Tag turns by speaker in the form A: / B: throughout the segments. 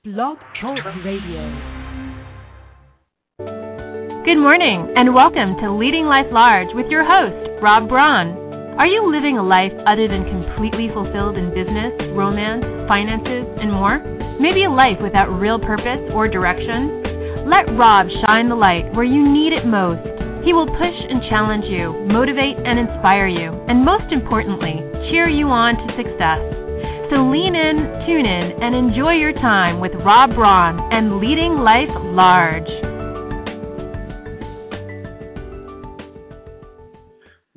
A: Blog Talk Radio.
B: Good morning, and welcome to Leading Life Large with your host, Robb Braun. Are you living a life other than completely fulfilled in business, romance, finances, and more? Maybe a life without real purpose or direction? Let Robb shine the light where you need it most. He will push and challenge you, motivate and inspire you, and most importantly, cheer you on to success. So lean in, tune in, and enjoy your time with Robb Braun and Leading Life Large.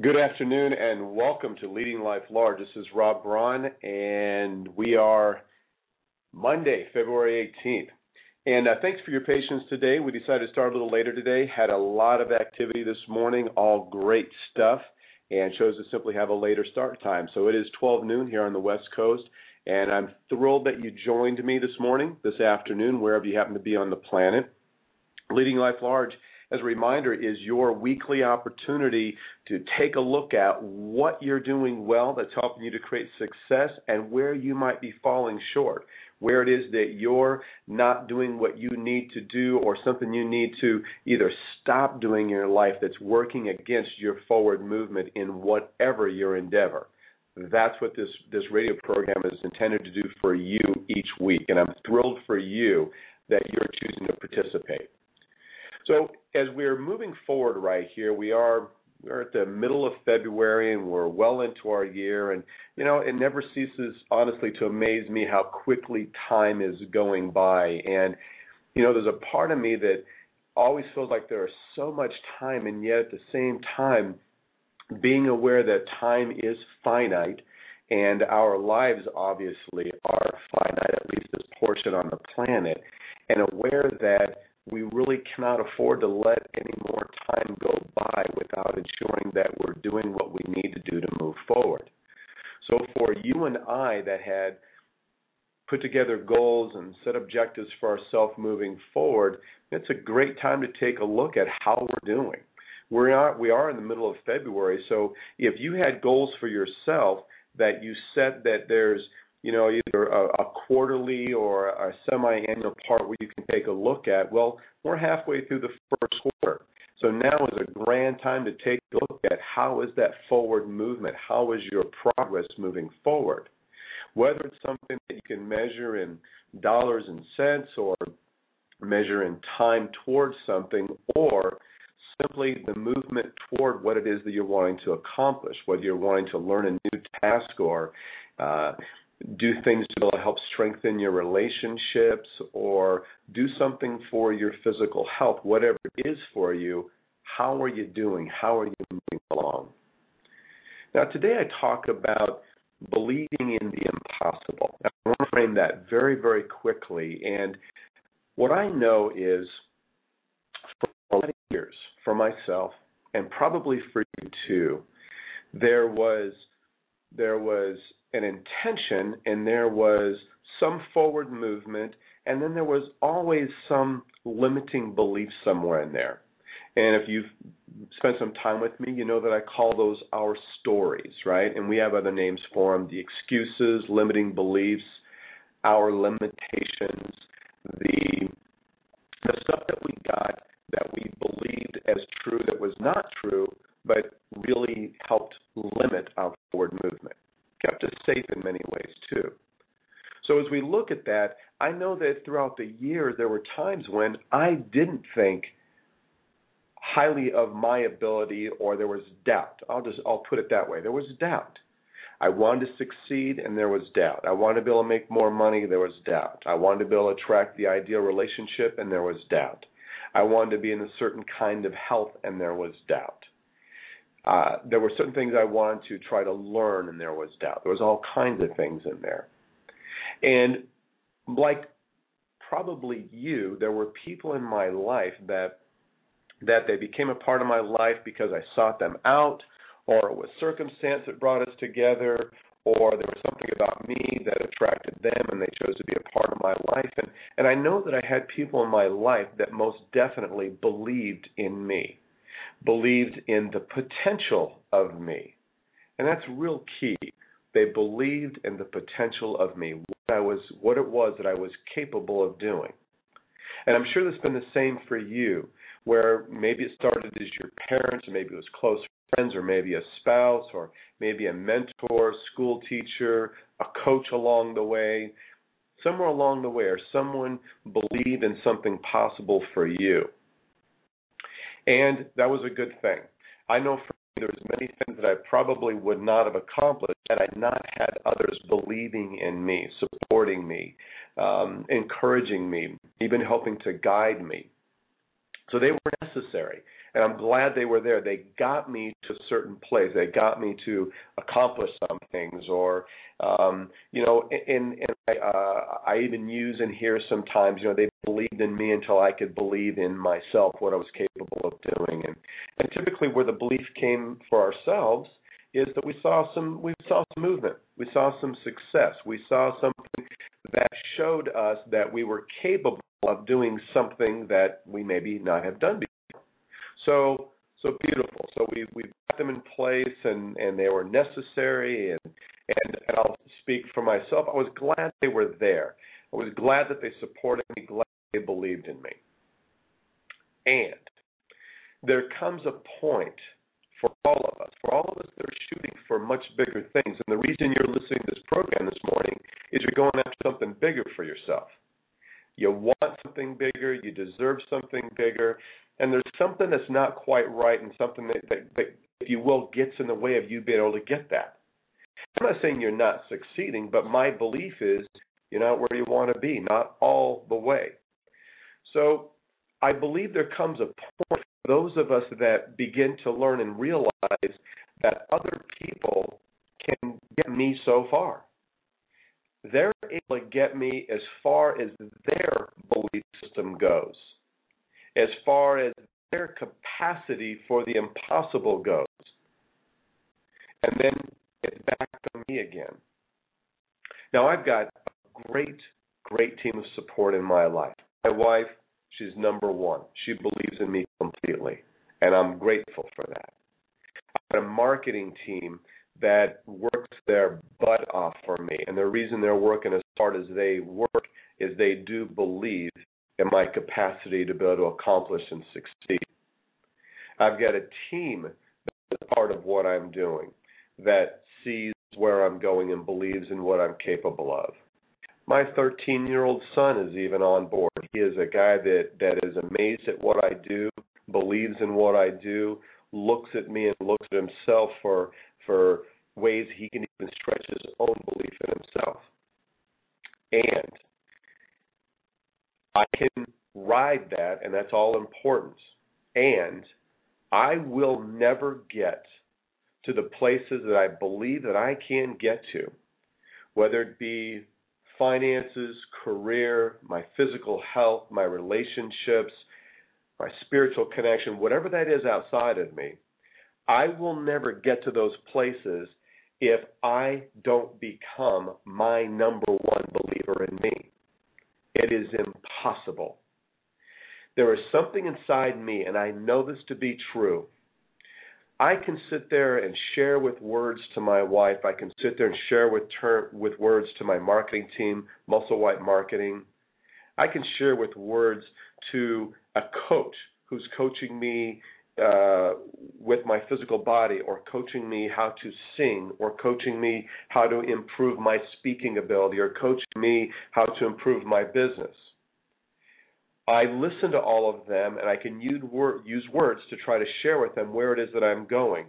C: Good afternoon and welcome to Leading Life Large. This is Robb Braun, and we are Monday, February 18th. And uh, thanks for your patience today. We decided to start a little later today. Had a lot of activity this morning, all great stuff and chose to simply have a later start time. So it is 12 noon here on the West Coast, and I'm thrilled that you joined me this morning, this afternoon, wherever you happen to be on the planet. Leading Life Large, as a reminder, is your weekly opportunity to take a look at what you're doing well that's helping you to create success and where you might be falling short where it is that you're not doing what you need to do or something you need to either stop doing in your life that's working against your forward movement in whatever your endeavor. That's what this, this radio program is intended to do for you each week. And I'm thrilled for you that you're choosing to participate. So, as we're moving forward right here, we are we're at the middle of February and we're well into our year and you know it never ceases honestly to amaze me how quickly time is going by and you know there's a part of me that always feels like there is so much time and yet at the same time being aware that time is finite and our lives obviously are finite at least this portion on the planet and aware that we really cannot afford to let any more time go by without ensuring that we're doing what we need to do to move forward. So, for you and I that had put together goals and set objectives for ourselves moving forward, it's a great time to take a look at how we're doing. We are not we are in the middle of February, so if you had goals for yourself that you set that there's you know, either a, a quarterly or a semi-annual part where you can take a look at. Well, we're halfway through the first quarter. So now is a grand time to take a look at how is that forward movement? How is your progress moving forward? Whether it's something that you can measure in dollars and cents or measure in time towards something or simply the movement toward what it is that you're wanting to accomplish, whether you're wanting to learn a new task or uh, do things to help strengthen your relationships or do something for your physical health, whatever it is for you, how are you doing? How are you moving along? Now, today I talk about believing in the impossible. I want to frame that very, very quickly. And what I know is for a lot of years, for myself, and probably for you too, there was there was an intention and there was some forward movement and then there was always some limiting belief somewhere in there. And if you've spent some time with me, you know that I call those our stories, right? And we have other names for them the excuses, limiting beliefs, our limitations, the, the stuff that we got that we believed as true that was not true, but really helped limit our forward movement kept us safe in many ways too. So as we look at that, I know that throughout the year there were times when I didn't think highly of my ability or there was doubt. I'll just I'll put it that way. There was doubt. I wanted to succeed and there was doubt. I wanted to be able to make more money, there was doubt. I wanted to be able to attract the ideal relationship and there was doubt. I wanted to be in a certain kind of health and there was doubt. Uh, there were certain things I wanted to try to learn, and there was doubt. There was all kinds of things in there. And like probably you, there were people in my life that that they became a part of my life because I sought them out, or it was circumstance that brought us together, or there was something about me that attracted them and they chose to be a part of my life. And and I know that I had people in my life that most definitely believed in me believed in the potential of me. And that's real key. They believed in the potential of me, what I was what it was that I was capable of doing. And I'm sure that's been the same for you, where maybe it started as your parents, or maybe it was close friends, or maybe a spouse, or maybe a mentor, school teacher, a coach along the way. Somewhere along the way, or someone believed in something possible for you. And that was a good thing. I know for me, there's many things that I probably would not have accomplished had I not had others believing in me, supporting me, um, encouraging me, even helping to guide me. So they were necessary, and I'm glad they were there. They got me to certain place. They got me to accomplish some things, or um, you know, and, and I, uh, I even use in here sometimes. You know, they believed in me until I could believe in myself, what I was capable of doing, and and typically where the belief came for ourselves is that we saw some we saw some movement, we saw some success, we saw something that showed us that we were capable of doing something that we maybe not have done. So so beautiful. So we we got them in place and and they were necessary and and, and I'll speak for myself. I was glad they were there. I was glad that they supported me, glad they believed in me. And there comes a point for all of us, for all of us that are shooting for much bigger things. And the reason you're listening to this program this morning is you're going after something bigger for yourself. You want something bigger, you deserve something bigger, and there's something that's not quite right and something that, that, that if you will, gets in the way of you being able to get that. I'm not saying you're not succeeding, but my belief is you're not where you want to be, not all the way. So I believe there comes a point for those of us that begin to learn and realize that other people can get me so far. They're able to get me as far as their belief system goes, as far as their capacity for the impossible goes. And then it's back to me again. Now, I've got a great, great team of support in my life. My wife, She's number one. She believes in me completely, and I'm grateful for that. I've got a marketing team that works their butt off for me, and the reason they're working as hard as they work is they do believe in my capacity to be able to accomplish and succeed. I've got a team that's part of what I'm doing that sees where I'm going and believes in what I'm capable of. My 13 year old son is even on board. He is a guy that, that is amazed at what I do, believes in what I do, looks at me and looks at himself for for ways he can even stretch his own belief in himself. And I can ride that, and that's all important. And I will never get to the places that I believe that I can get to, whether it be finances, career, my physical health, my relationships, my spiritual connection, whatever that is outside of me, I will never get to those places if I don't become my number one believer in me. It is impossible. There is something inside me, and I know this to be true, I can sit there and share with words to my wife. I can sit there and share with ter- with words to my marketing team, Muscle White Marketing. I can share with words to a coach who's coaching me uh, with my physical body, or coaching me how to sing, or coaching me how to improve my speaking ability, or coaching me how to improve my business. I listen to all of them and I can use, use words to try to share with them where it is that I'm going.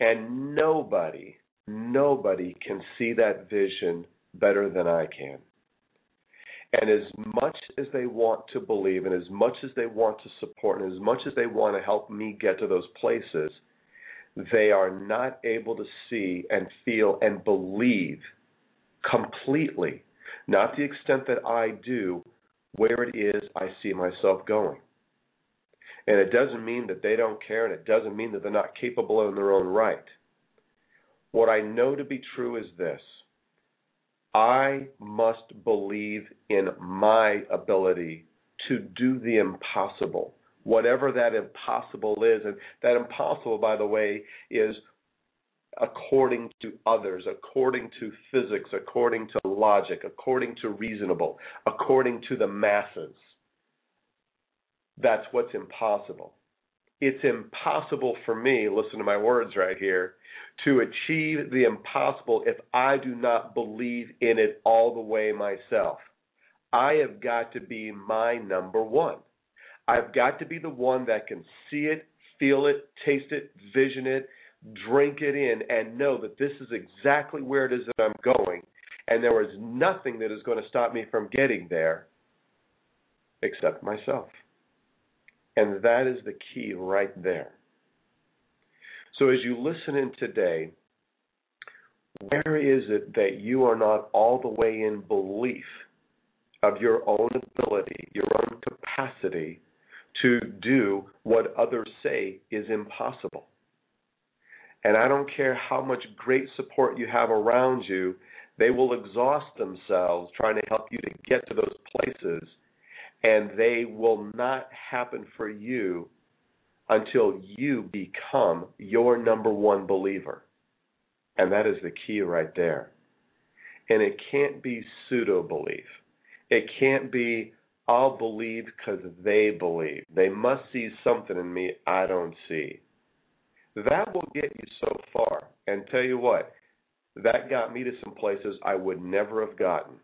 C: And nobody, nobody can see that vision better than I can. And as much as they want to believe, and as much as they want to support, and as much as they want to help me get to those places, they are not able to see and feel and believe completely, not the extent that I do, where it is I see myself going. And it doesn't mean that they don't care, and it doesn't mean that they're not capable in their own right. What I know to be true is this I must believe in my ability to do the impossible, whatever that impossible is. And that impossible, by the way, is according to others, according to physics, according to logic, according to reasonable, according to the masses. That's what's impossible. It's impossible for me, listen to my words right here, to achieve the impossible if I do not believe in it all the way myself. I have got to be my number one. I've got to be the one that can see it, feel it, taste it, vision it, drink it in, and know that this is exactly where it is that I'm going, and there is nothing that is going to stop me from getting there except myself. And that is the key right there. So as you listen in today, where is it that you are not all the way in belief of your own ability, your own capacity to do what others say is impossible? And I don't care how much great support you have around you, they will exhaust themselves trying to help you to get to those places, and they will not happen for you until you become your number one believer. And that is the key right there. And it can't be pseudo belief. It can't be, I'll believe because they believe. They must see something in me I don't see. That will get you so far. And tell you what, that got me to some places I would never have gotten.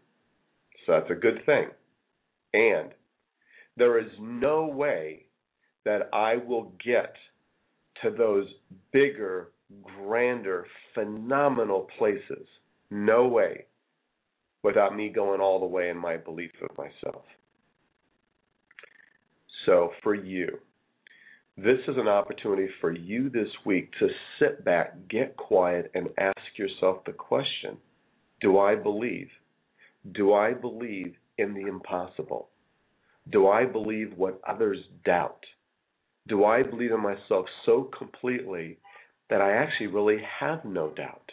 C: So that's a good thing. And there is no way that I will get to those bigger, grander, phenomenal places. No way without me going all the way in my belief of myself. So for you, this is an opportunity for you this week to sit back, get quiet, and ask yourself the question Do I believe? Do I believe in the impossible? Do I believe what others doubt? Do I believe in myself so completely that I actually really have no doubt?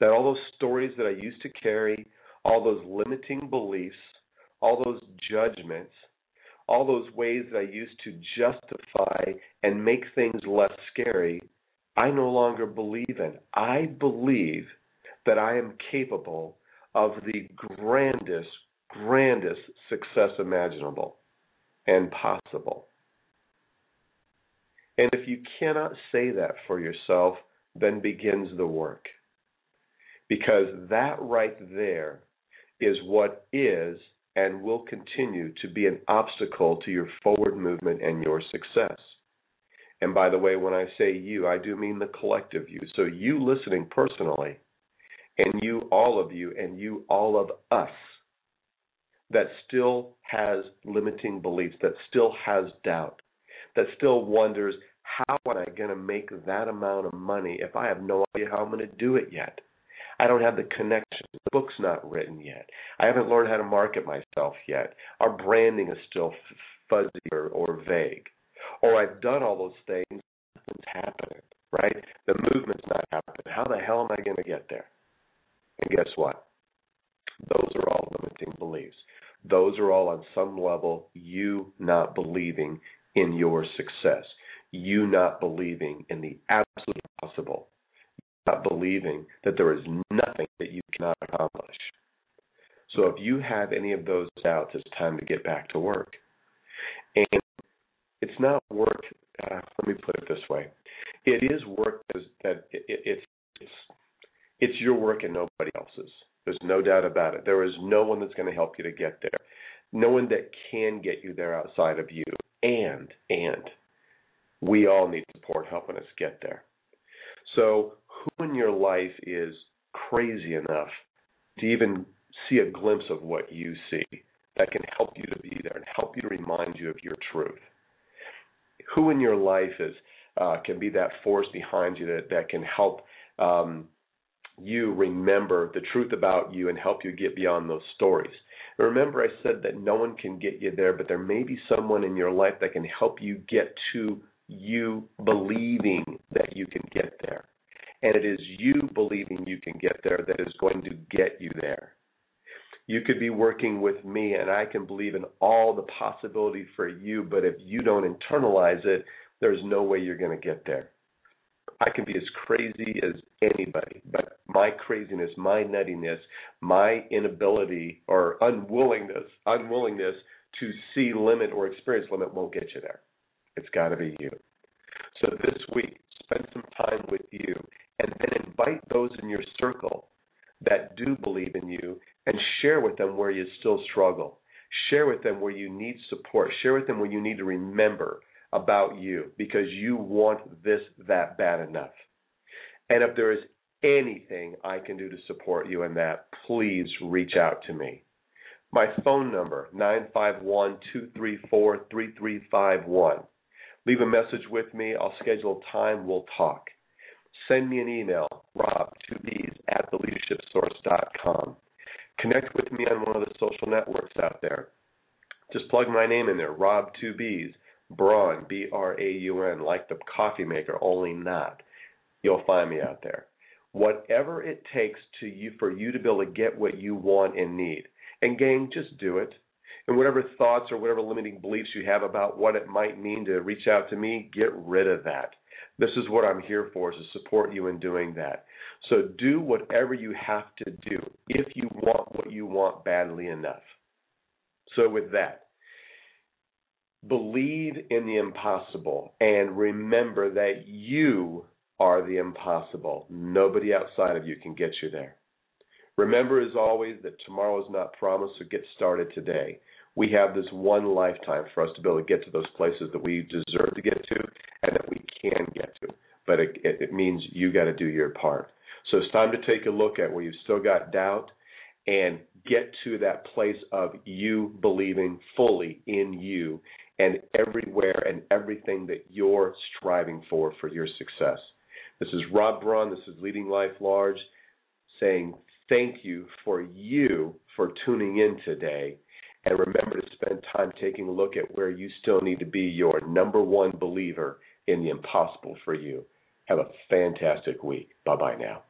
C: That all those stories that I used to carry, all those limiting beliefs, all those judgments, all those ways that I used to justify and make things less scary, I no longer believe in. I believe that I am capable of the grandest, grandest success imaginable and possible. And if you cannot say that for yourself, then begins the work. Because that right there is what is and will continue to be an obstacle to your forward movement and your success. And by the way, when I say you, I do mean the collective you. So you listening personally, and you, all of you, and you, all of us, that still has limiting beliefs, that still has doubt, that still wonders, how am I going to make that amount of money if I have no idea how I'm going to do it yet? I don't have the connection. The book's not written yet. I haven't learned how to market myself yet. Our branding is still fuzzy or, or vague. Or I've done all those things, nothing's happening, right? The movement's not happening. How the hell am I going to get there? And guess what? Those are all limiting beliefs. Those are all on some level you not believing in your success, you not believing in the absolute possible not believing that there is nothing that you cannot accomplish. So if you have any of those doubts, it's time to get back to work. And it's not work. Uh, let me put it this way: it is work that it, it, it's it's it's your work and nobody else's. There's no doubt about it. There is no one that's going to help you to get there. No one that can get you there outside of you. And and we all need support helping us get there. So who in your life is crazy enough to even see a glimpse of what you see that can help you to be there and help you to remind you of your truth? Who in your life is uh, can be that force behind you that, that can help um, you remember the truth about you and help you get beyond those stories. Remember, I said that no one can get you there, but there may be someone in your life that can help you get to you believing that you can get there. And it is you believing you can get there that is going to get you there. You could be working with me, and I can believe in all the possibility for you, but if you don't internalize it, there's no way you're going to get there. I can be as crazy as anybody, but my craziness, my nuttiness, my inability or unwillingness, unwillingness to see limit or experience limit won't get you there. It's got to be you. So this week, spend some time with you and then invite those in your circle that do believe in you and share with them where you still struggle. Share with them where you need support. Share with them where you need to remember about you because you want this that bad enough. And if there is anything I can do to support you in that, please reach out to me. My phone number, 951-234-3351. Leave a message with me. I'll schedule time. We'll talk. Send me an email, rob2bs at theleadershipsource.com. Connect with me on one of the social networks out there. Just plug my name in there, Rob2bs, Braun, B R A U N, like the coffee maker, only not. You'll find me out there. Whatever it takes to you for you to be able to get what you want and need. And gang, just do it. And whatever thoughts or whatever limiting beliefs you have about what it might mean to reach out to me, get rid of that. This is what I'm here for, is to support you in doing that. So do whatever you have to do if you want what you want badly enough. So with that, believe in the impossible and remember that you are the impossible. Nobody outside of you can get you there. Remember, as always, that tomorrow is not promised, so get started today. We have this one lifetime for us to be able to get to those places that we deserve to get to and that we can get to. But it, it means you got to do your part. So it's time to take a look at where you've still got doubt and get to that place of you believing fully in you and everywhere and everything that you're striving for for your success. This is Robb Braun. This is Leading Life Large saying thank you for you for tuning in today. And remember to spend time taking a look at where you still need to be your number one believer in the impossible for you. Have a fantastic week. Bye bye now.